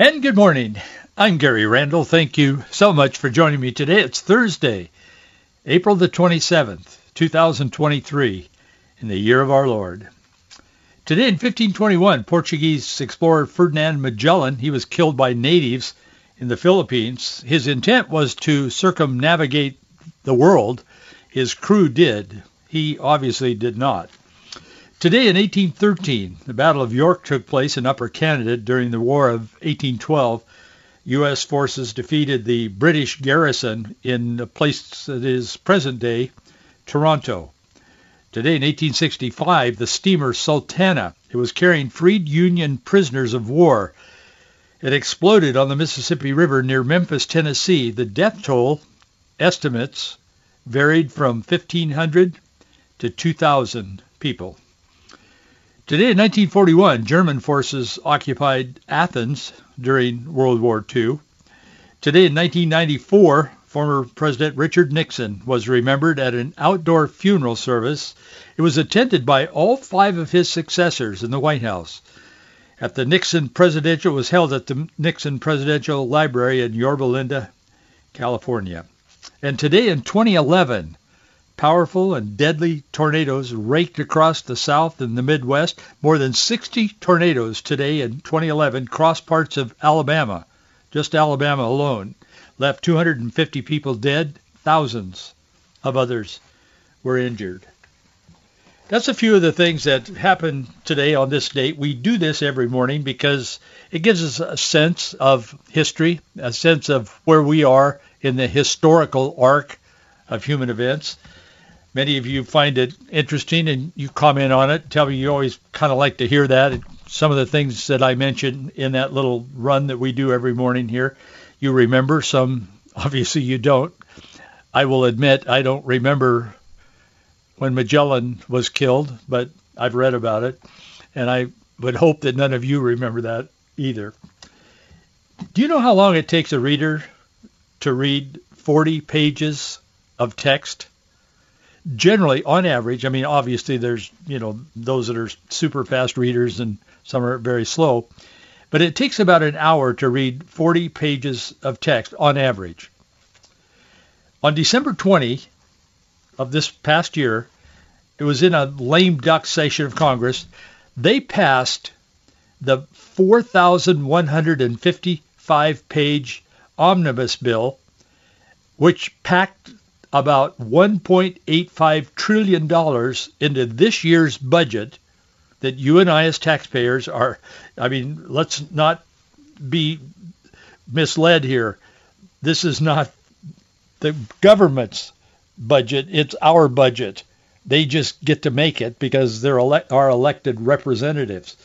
And good morning. I'm Gary Randall. Thank you so much for joining me today. It's Thursday, April the 27th, 2023, in the year of our Lord. Today in 1521, Portuguese explorer Ferdinand Magellan, he was killed by natives in the Philippines. His intent was to circumnavigate the world. His crew did. He obviously did not. Today in 1813, the Battle of York took place in Upper Canada during the War of 1812. U.S. forces defeated the British garrison in a place that is present-day Toronto. Today in 1865, the steamer Sultana, it was carrying freed Union prisoners of war. It exploded on the Mississippi River near Memphis, Tennessee. The death toll estimates varied from 1,500 to 2,000 people. Today in 1941, German forces occupied Athens during World War II. Today in 1994, former President Richard Nixon was remembered at an outdoor funeral service. It was attended by all five of his successors in the White House. At the Nixon Presidential was held at the Nixon Presidential Library in Yorba Linda, California. And today in 2011, Powerful and deadly tornadoes raked across the South and the Midwest. More than 60 tornadoes today in 2011 crossed parts of Alabama, just Alabama alone, left 250 people dead, thousands of others were injured. That's a few of the things that happened today on this date. We do this every morning because it gives us a sense of history, a sense of where we are in the historical arc of human events. Many of you find it interesting and you comment on it. Tell me you always kind of like to hear that. Some of the things that I mentioned in that little run that we do every morning here, you remember. Some obviously you don't. I will admit I don't remember when Magellan was killed, but I've read about it, and I would hope that none of you remember that either. Do you know how long it takes a reader to read 40 pages of text? Generally, on average, I mean, obviously there's, you know, those that are super fast readers and some are very slow, but it takes about an hour to read 40 pages of text on average. On December 20 of this past year, it was in a lame duck session of Congress, they passed the 4,155 page omnibus bill, which packed about $1.85 trillion into this year's budget that you and I as taxpayers are, I mean, let's not be misled here. This is not the government's budget. It's our budget. They just get to make it because they're ele- our elected representatives.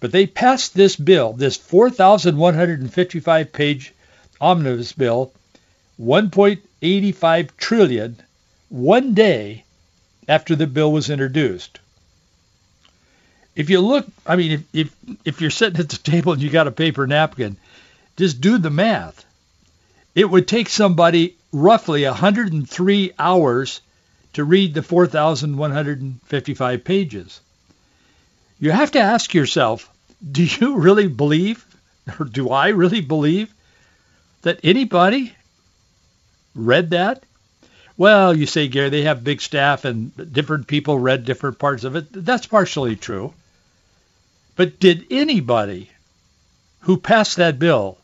But they passed this bill, this 4,155 page omnibus bill, 1.85 trillion one day after the bill was introduced. If you look, I mean, if, if, if you're sitting at the table and you got a paper napkin, just do the math. It would take somebody roughly 103 hours to read the 4,155 pages. You have to ask yourself, do you really believe, or do I really believe, that anybody read that? Well, you say, Gary, they have big staff and different people read different parts of it. That's partially true. But did anybody who passed that bill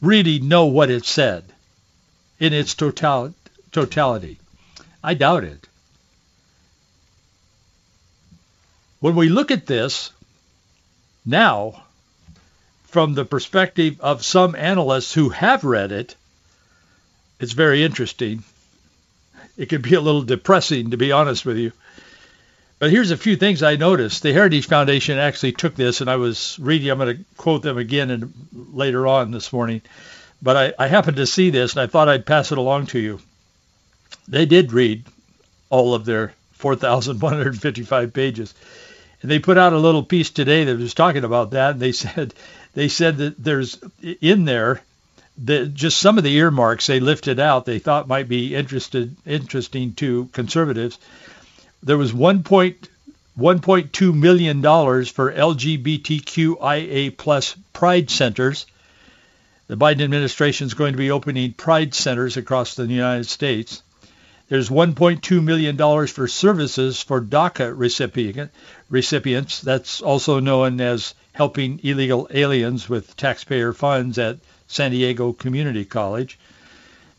really know what it said in its total, totality? I doubt it. When we look at this now from the perspective of some analysts who have read it, it's very interesting. It can be a little depressing, to be honest with you. But here's a few things I noticed. The Heritage Foundation actually took this, and I was reading. I'm going to quote them again in, later on this morning. But I, I happened to see this, and I thought I'd pass it along to you. They did read all of their 4,155 pages, and they put out a little piece today that was talking about that. And they said they said that there's in there the, just some of the earmarks they lifted out they thought might be interested interesting to conservatives there was 1.1.2 million dollars for LGBTQIA plus pride centers. The Biden administration is going to be opening pride centers across the United States. There's 1.2 million dollars for services for DACA recipient, recipients. That's also known as helping illegal aliens with taxpayer funds at San Diego Community College.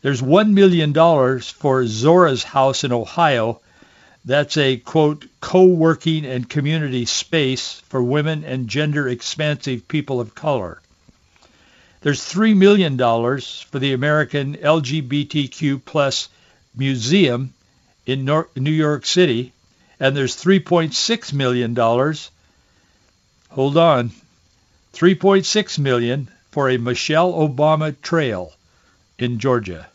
There's $1 million for Zora's House in Ohio that's a, quote, co-working and community space for women and gender expansive people of color. There's $3 million for the American LGBTQ plus museum in New York City, and there's $3.6 million, hold on, $3.6 million for a Michelle Obama trail in Georgia.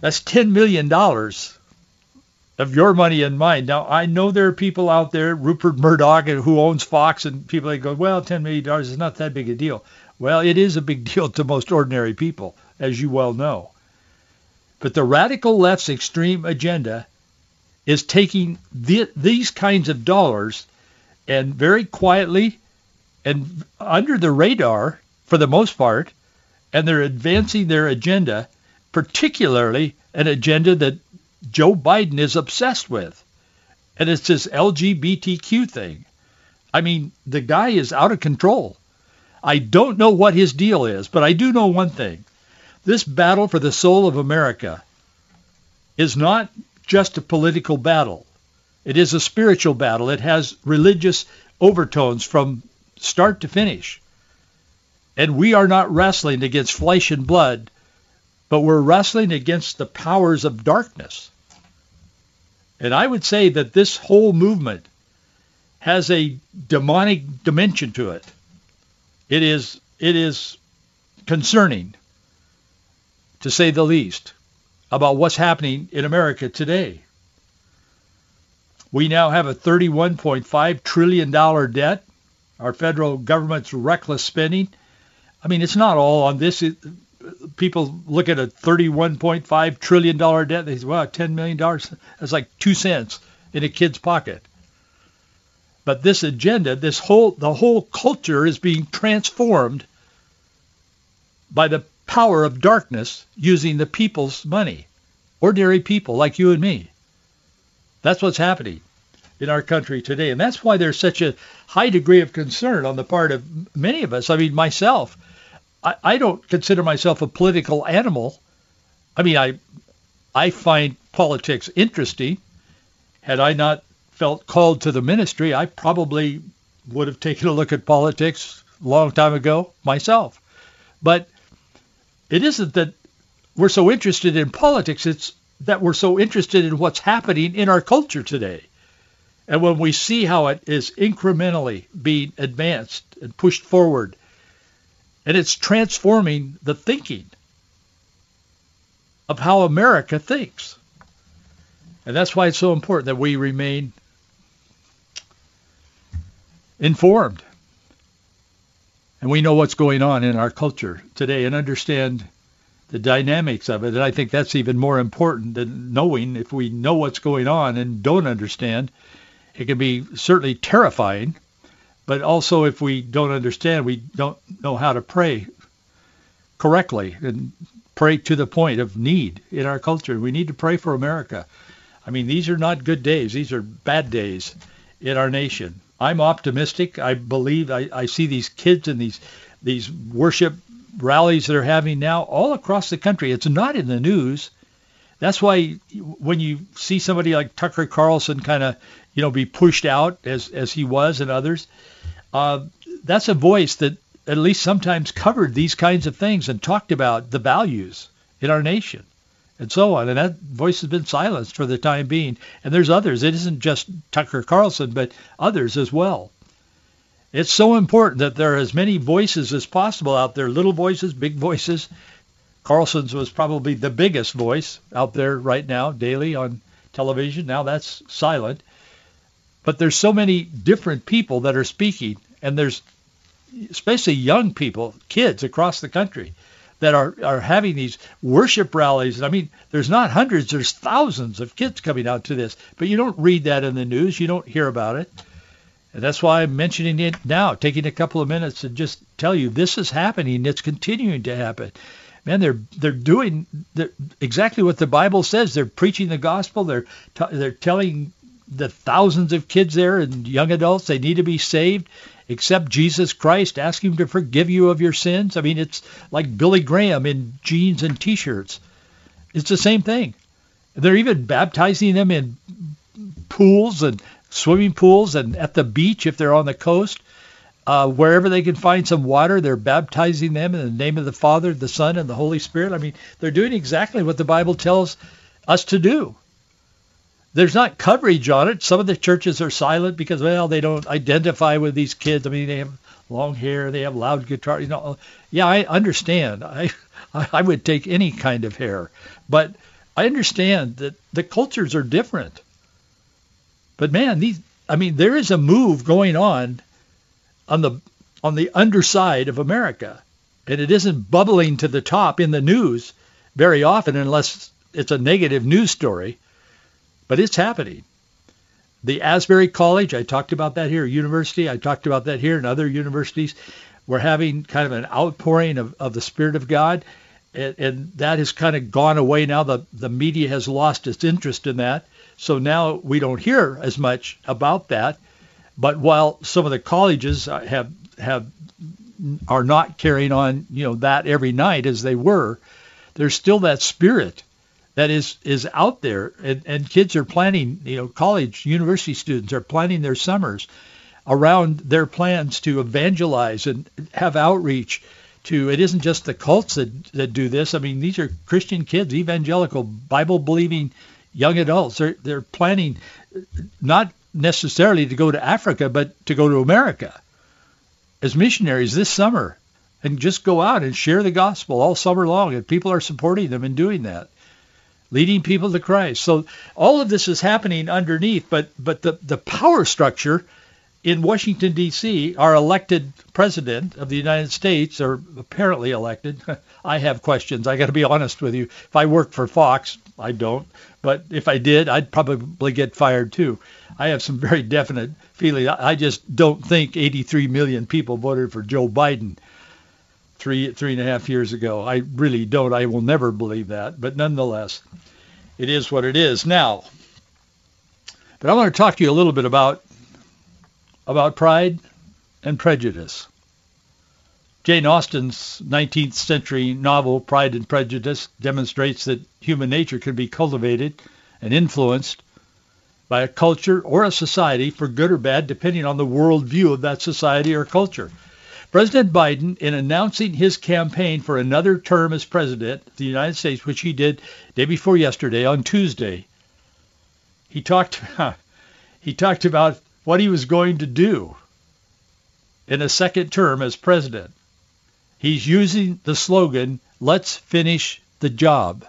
That's $10 million of your money and mine. Now, I know there are people out there, Rupert Murdoch, who owns Fox, and people that go, well, $10 million is not that big a deal. Well, it is a big deal to most ordinary people, as you well know. But the radical left's extreme agenda is taking the, these kinds of dollars and very quietly and under the radar, for the most part, and they're advancing their agenda, particularly an agenda that Joe Biden is obsessed with. And it's this LGBTQ thing. I mean, the guy is out of control. I don't know what his deal is, but I do know one thing. This battle for the soul of America is not just a political battle. It is a spiritual battle. It has religious overtones from start to finish. And we are not wrestling against flesh and blood, but we're wrestling against the powers of darkness. And I would say that this whole movement has a demonic dimension to it. It is it is concerning to say the least about what's happening in America today. We now have a $31.5 trillion debt. Our federal government's reckless spending. I mean, it's not all on this people look at a $31.5 trillion debt. They say, wow, $10 million, that's like two cents in a kid's pocket. But this agenda, this whole, the whole culture is being transformed by the power of darkness using the people's money. Ordinary people like you and me. That's what's happening in our country today. And that's why there's such a high degree of concern on the part of many of us. I mean, myself, I, I don't consider myself a political animal. I mean, I I find politics interesting. Had I not felt called to the ministry, I probably would have taken a look at politics a long time ago myself. But it isn't that we're so interested in politics, it's that we're so interested in what's happening in our culture today. And when we see how it is incrementally being advanced and pushed forward and it's transforming the thinking of how America thinks. And that's why it's so important that we remain informed. And we know what's going on in our culture today and understand the dynamics of it. And I think that's even more important than knowing if we know what's going on and don't understand. It can be certainly terrifying but also, if we don't understand, we don't know how to pray correctly and pray to the point of need in our culture. We need to pray for America. I mean, these are not good days. These are bad days in our nation. I'm optimistic. I believe I, I see these kids and these these worship rallies that are having now all across the country. It's not in the news. That's why when you see somebody like Tucker Carlson kind of, you know, be pushed out as as he was and others, uh, that's a voice that at least sometimes covered these kinds of things and talked about the values in our nation and so on. And that voice has been silenced for the time being. And there's others. It isn't just Tucker Carlson, but others as well. It's so important that there are as many voices as possible out there, little voices, big voices. Carlson's was probably the biggest voice out there right now, daily on television. Now that's silent. But there's so many different people that are speaking, and there's especially young people, kids across the country that are, are having these worship rallies. I mean, there's not hundreds, there's thousands of kids coming out to this, but you don't read that in the news. You don't hear about it. And that's why I'm mentioning it now, taking a couple of minutes to just tell you this is happening. It's continuing to happen. Man, they're they're doing they're, exactly what the Bible says. They're preaching the gospel. They're t- they're telling the thousands of kids there and young adults they need to be saved accept Jesus Christ, ask him to forgive you of your sins. I mean, it's like Billy Graham in jeans and T-shirts. It's the same thing. They're even baptizing them in pools and swimming pools and at the beach if they're on the coast. Uh, wherever they can find some water, they're baptizing them in the name of the Father, the Son, and the Holy Spirit. I mean, they're doing exactly what the Bible tells us to do there's not coverage on it. Some of the churches are silent because well they don't identify with these kids. I mean they have long hair, they have loud guitar. You know, yeah, I understand. I I would take any kind of hair, but I understand that the cultures are different. But man, these I mean there is a move going on on the on the underside of America, and it isn't bubbling to the top in the news very often unless it's a negative news story but it's happening. The Asbury College, I talked about that here, university, I talked about that here in other universities. We're having kind of an outpouring of, of the Spirit of God, and, and that has kind of gone away now. The, the media has lost its interest in that. So now we don't hear as much about that. But while some of the colleges uh, have have are not carrying on, you know, that every night as they were, there's still that spirit that is is out there, and, and kids are planning. You know, college, university students are planning their summers around their plans to evangelize and have outreach to it isn't just the cults that, that do this. I mean, these are Christian kids, evangelical, Bible believing young adults. They're they're planning not necessarily to go to Africa, but to go to America as missionaries this summer and just go out and share the gospel all summer long. And people are supporting them in doing that leading people to Christ. So all of this is happening underneath, but but the, the power structure in Washington D.C. our elected president of the United States, or apparently elected. I have questions. I got to be honest with you. If I worked for Fox, I don't. But if I did, I'd probably get fired too. I have some very definite feeling. I just don't think 83 million people voted for Joe Biden three three and a half years ago. I really don't. I will never believe that. But nonetheless, it is what it is now. But I want to talk to you a little bit about about pride and prejudice. Jane Austen's 19th century novel Pride and Prejudice demonstrates that human nature can be cultivated and influenced by a culture or a society for good or bad depending on the worldview of that society or culture. President Biden, in announcing his campaign for another term as president of the United States, which he did day before yesterday on Tuesday, he talked he talked about what he was going to do in a second term as president. He's using the slogan, let's finish the job.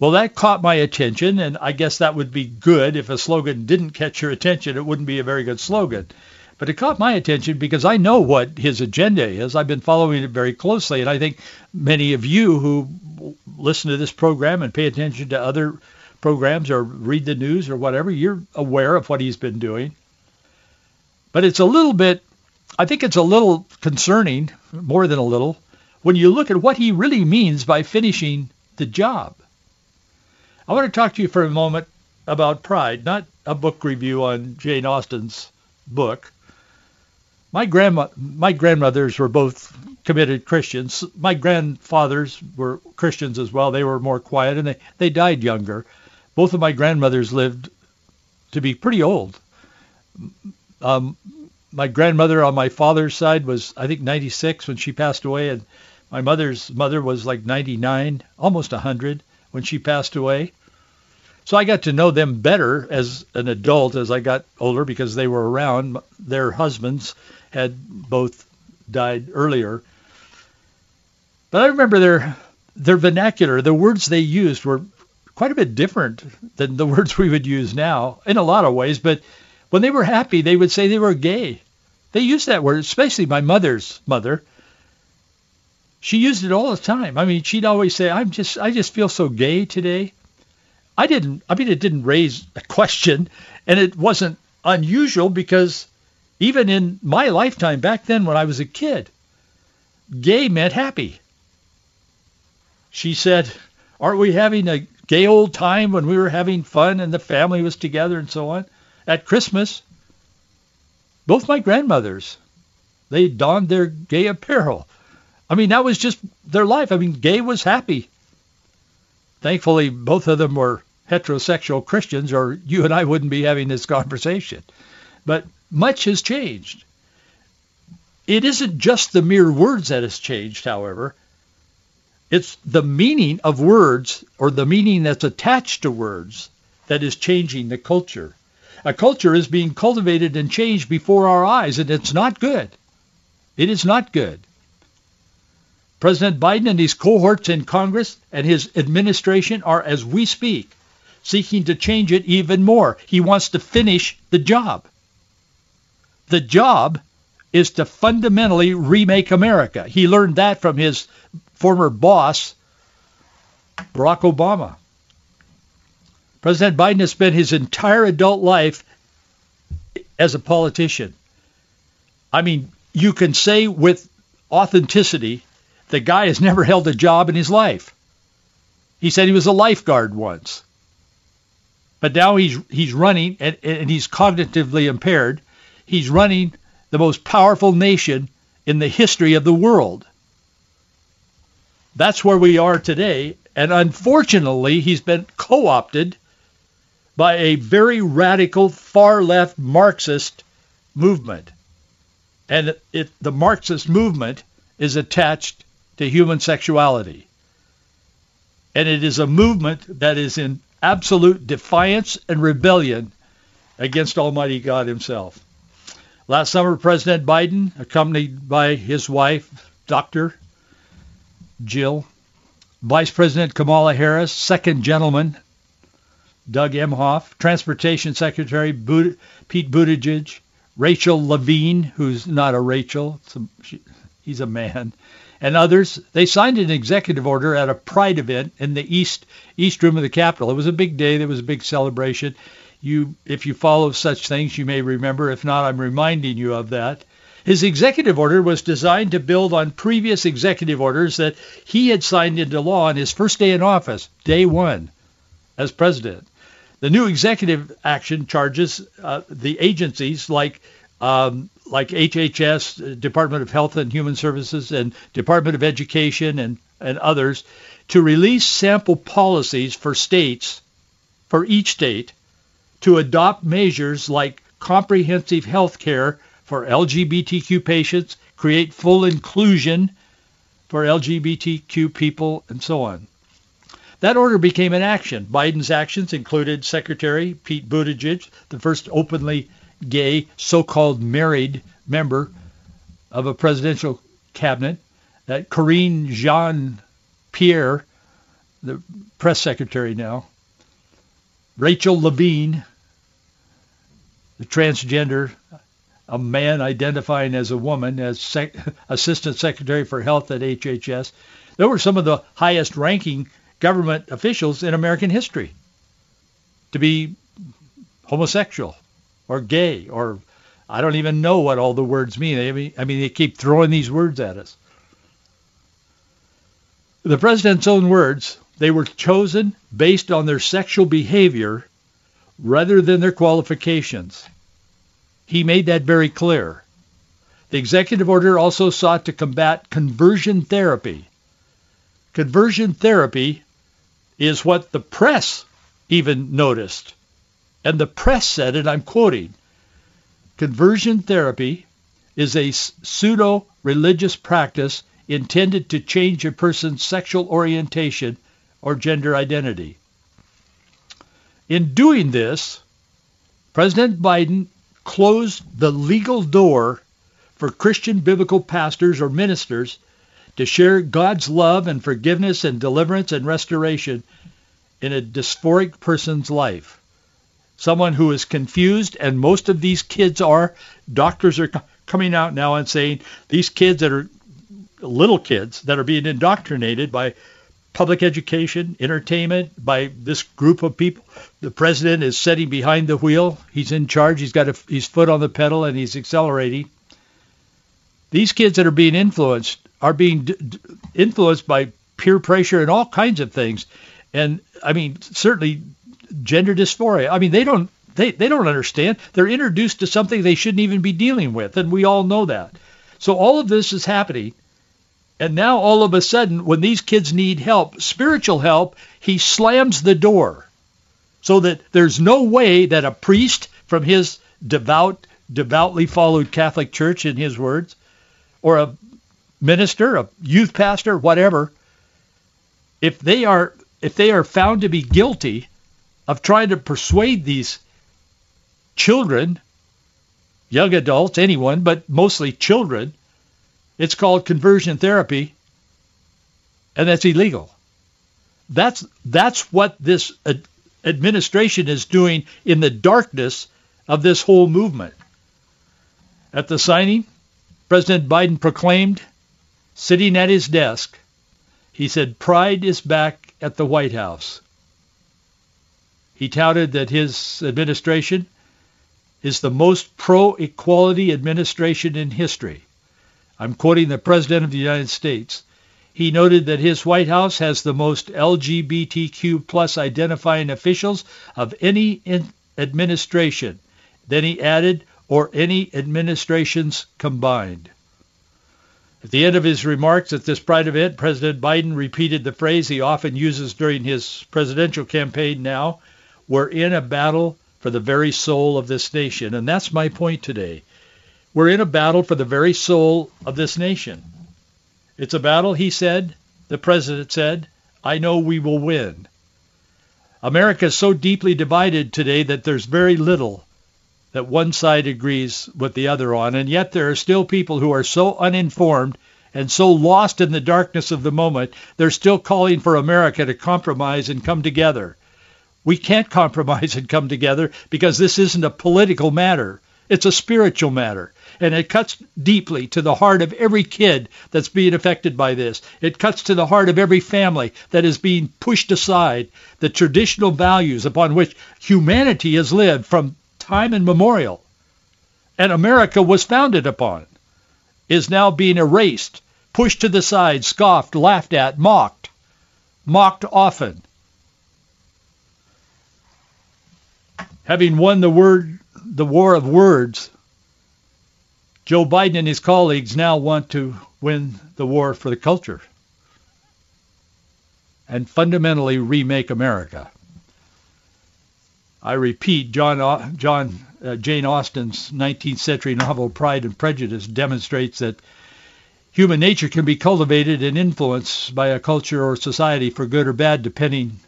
Well, that caught my attention, and I guess that would be good. If a slogan didn't catch your attention, it wouldn't be a very good slogan. But it caught my attention because I know what his agenda is. I've been following it very closely, and I think many of you who listen to this program and pay attention to other programs or read the news or whatever, you're aware of what he's been doing. But it's a little bit, I think it's a little concerning, more than a little, when you look at what he really means by finishing the job. I want to talk to you for a moment about pride, not a book review on Jane Austen's book, my grandma, my grandmothers were both committed Christians. My grandfathers were Christians as well. They were more quiet and they, they died younger. Both of my grandmothers lived to be pretty old. Um, my grandmother on my father's side was, I think, 96 when she passed away, and my mother's mother was like 99, almost 100 when she passed away. So I got to know them better as an adult as I got older because they were around. Their husbands had both died earlier. But I remember their their vernacular, the words they used were quite a bit different than the words we would use now in a lot of ways. But when they were happy, they would say they were gay. They used that word, especially my mother's mother. She used it all the time. I mean, she'd always say, "I'm just, I just feel so gay today." I didn't. I mean, it didn't raise a question, and it wasn't unusual because even in my lifetime back then, when I was a kid, gay meant happy. She said, "Aren't we having a gay old time when we were having fun and the family was together and so on?" At Christmas, both my grandmothers, they donned their gay apparel. I mean, that was just their life. I mean, gay was happy. Thankfully, both of them were heterosexual Christians, or you and I wouldn't be having this conversation. But much has changed. It isn't just the mere words that has changed, however. It's the meaning of words or the meaning that's attached to words that is changing the culture. A culture is being cultivated and changed before our eyes, and it's not good. It is not good. President Biden and his cohorts in Congress and his administration are, as we speak, seeking to change it even more. He wants to finish the job. The job is to fundamentally remake America. He learned that from his former boss, Barack Obama. President Biden has spent his entire adult life as a politician. I mean, you can say with authenticity, the guy has never held a job in his life. He said he was a lifeguard once. But now he's he's running and, and he's cognitively impaired. He's running the most powerful nation in the history of the world. That's where we are today. And unfortunately, he's been co-opted by a very radical far-left Marxist movement. And it, the Marxist movement is attached to human sexuality. And it is a movement that is in absolute defiance and rebellion against Almighty God himself. Last summer, President Biden, accompanied by his wife, Dr. Jill, Vice President Kamala Harris, Second Gentleman Doug Emhoff, Transportation Secretary Pete Buttigieg, Rachel Levine, who's not a Rachel, he's a man, and others. They signed an executive order at a pride event in the east east room of the Capitol. It was a big day. There was a big celebration. You, if you follow such things, you may remember. If not, I'm reminding you of that. His executive order was designed to build on previous executive orders that he had signed into law on his first day in office, day one, as president. The new executive action charges uh, the agencies like um, like HHS, Department of Health and Human Services, and Department of Education, and, and others, to release sample policies for states, for each state, to adopt measures like comprehensive health care for LGBTQ patients, create full inclusion for LGBTQ people, and so on. That order became an action. Biden's actions included Secretary Pete Buttigieg, the first openly gay so-called married member of a presidential cabinet, uh, that Karine Jean-Pierre, the press secretary now, Rachel Levine, the transgender, a man identifying as a woman, as sec- Assistant Secretary for Health at HHS. There were some of the highest ranking government officials in American history to be homosexual or gay or I don't even know what all the words mean. I mean, I mean they keep throwing these words at us. The president's own words, they were chosen based on their sexual behavior rather than their qualifications. He made that very clear. The executive order also sought to combat conversion therapy. Conversion therapy is what the press even noticed. And the press said, and I'm quoting, conversion therapy is a pseudo-religious practice intended to change a person's sexual orientation or gender identity. In doing this, President Biden closed the legal door for Christian biblical pastors or ministers to share God's love and forgiveness and deliverance and restoration in a dysphoric person's life. Someone who is confused, and most of these kids are. Doctors are coming out now and saying these kids that are little kids that are being indoctrinated by public education, entertainment, by this group of people. The president is sitting behind the wheel. He's in charge. He's got his foot on the pedal and he's accelerating. These kids that are being influenced are being d- d- influenced by peer pressure and all kinds of things. And I mean, certainly gender dysphoria. I mean, they don't they, they don't understand. They're introduced to something they shouldn't even be dealing with, and we all know that. So all of this is happening. And now all of a sudden, when these kids need help, spiritual help, he slams the door so that there's no way that a priest from his devout, devoutly followed Catholic Church, in his words, or a minister, a youth pastor, whatever, if they are if they are found to be guilty of trying to persuade these children, young adults, anyone, but mostly children, it's called conversion therapy, and that's illegal. That's that's what this ad- administration is doing in the darkness of this whole movement. At the signing, President Biden proclaimed, sitting at his desk, he said, "Pride is back at the White House." He touted that his administration is the most pro-equality administration in history. I'm quoting the President of the United States. He noted that his White House has the most LGBTQ plus identifying officials of any administration. Then he added, or any administrations combined. At the end of his remarks at this Pride event, President Biden repeated the phrase he often uses during his presidential campaign now, we're in a battle for the very soul of this nation. And that's my point today. We're in a battle for the very soul of this nation. It's a battle, he said, the president said, I know we will win. America is so deeply divided today that there's very little that one side agrees with the other on, and yet there are still people who are so uninformed and so lost in the darkness of the moment, they're still calling for America to compromise and come together. We can't compromise and come together because this isn't a political matter. It's a spiritual matter. And it cuts deeply to the heart of every kid that's being affected by this. It cuts to the heart of every family that is being pushed aside. The traditional values upon which humanity has lived from time immemorial and America was founded upon is now being erased, pushed to the side, scoffed, laughed at, mocked, mocked often. having won the word the war of words, Joe Biden and his colleagues now want to win the war for the culture and fundamentally remake America. I repeat, John, John uh, Jane Austen's 19th century novel Pride and Prejudice demonstrates that human nature can be cultivated and influenced by a culture or society for good or bad, depending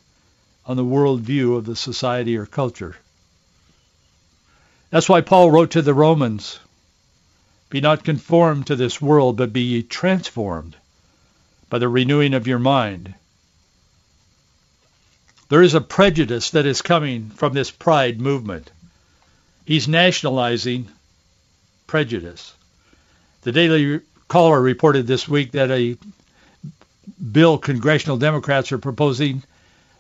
on the worldview of the society or culture. That's why Paul wrote to the Romans, Be not conformed to this world, but be ye transformed by the renewing of your mind. There is a prejudice that is coming from this pride movement. He's nationalizing prejudice. The Daily Caller reported this week that a bill congressional Democrats are proposing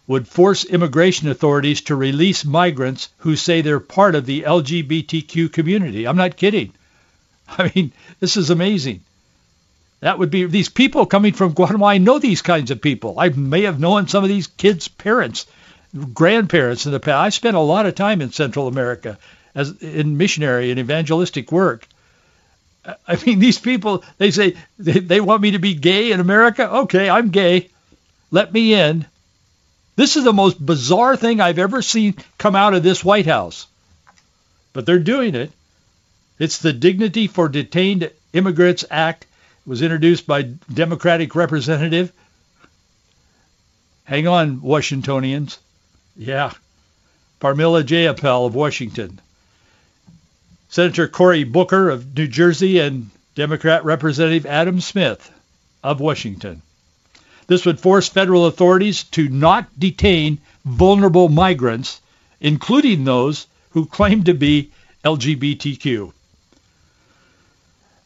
would force immigration authorities to release migrants who say they're part of the LGBTQ community. I'm not kidding. I mean, this is amazing. That would be these people coming from Guatemala. I know these kinds of people. I may have known some of these kids' parents, grandparents in the past. I spent a lot of time in Central America as in missionary and evangelistic work. I mean, these people, they say they, they want me to be gay in America. Okay, I'm gay. Let me in. This is the most bizarre thing I've ever seen come out of this White House. But they're doing it. It's the Dignity for Detained Immigrants Act. Was introduced by Democratic Representative Hang on, Washingtonians. Yeah. Pramila Jayapal of Washington. Senator Cory Booker of New Jersey and Democrat Representative Adam Smith of Washington. This would force federal authorities to not detain vulnerable migrants, including those who claim to be LGBTQ.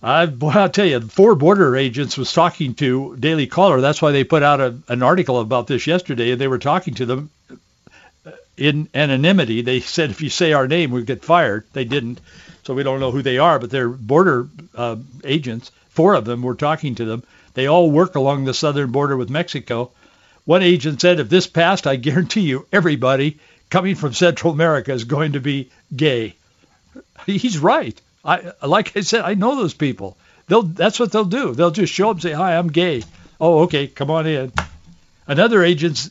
I, boy, I'll tell you, four border agents was talking to Daily Caller. That's why they put out a, an article about this yesterday, and they were talking to them in anonymity. They said if you say our name, we get fired. They didn't, so we don't know who they are. But they're border uh, agents. Four of them were talking to them. They all work along the southern border with Mexico. One agent said, if this passed, I guarantee you everybody coming from Central America is going to be gay. He's right. I like I said, I know those people. They'll that's what they'll do. They'll just show up and say, "Hi, I'm gay." Oh, okay, come on in. Another agent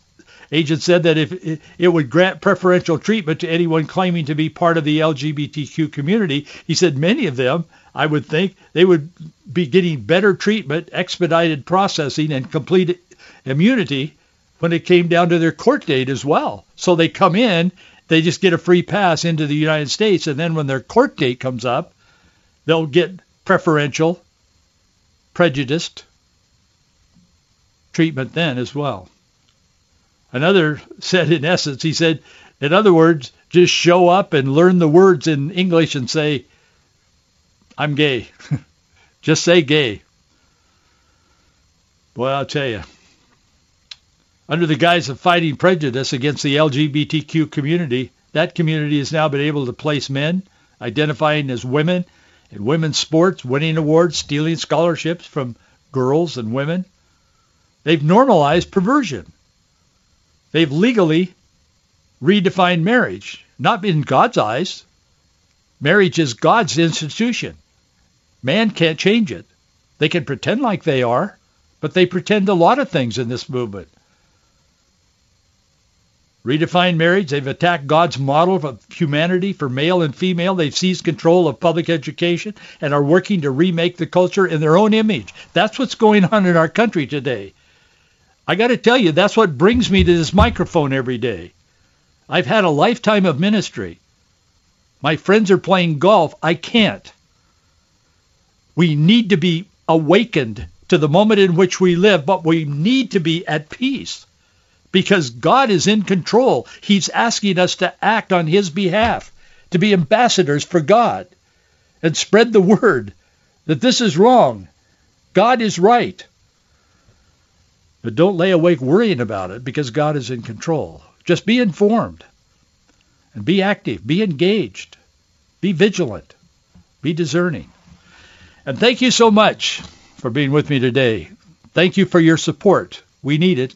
agent said that if it, it would grant preferential treatment to anyone claiming to be part of the LGBTQ community, he said many of them, I would think, they would be getting better treatment, expedited processing, and complete immunity when it came down to their court date as well. So they come in, they just get a free pass into the United States, and then when their court date comes up, they'll get preferential, prejudiced treatment then as well. Another said, in essence, he said, in other words, just show up and learn the words in English and say, I'm gay. just say gay. Well, I'll tell you, under the guise of fighting prejudice against the LGBTQ community, that community has now been able to place men identifying as women in women's sports, winning awards, stealing scholarships from girls and women. They've normalized perversion. They've legally redefined marriage, not in God's eyes. Marriage is God's institution. Man can't change it. They can pretend like they are, but they pretend a lot of things in this movement redefined marriage. They've attacked God's model of humanity for male and female. They've seized control of public education and are working to remake the culture in their own image. That's what's going on in our country today. I got to tell you, that's what brings me to this microphone every day. I've had a lifetime of ministry. My friends are playing golf. I can't. We need to be awakened to the moment in which we live, but we need to be at peace because God is in control. He's asking us to act on his behalf, to be ambassadors for God and spread the word that this is wrong. God is right. But don't lay awake worrying about it because God is in control. Just be informed and be active, be engaged, be vigilant, be discerning. And thank you so much for being with me today. Thank you for your support. We need it.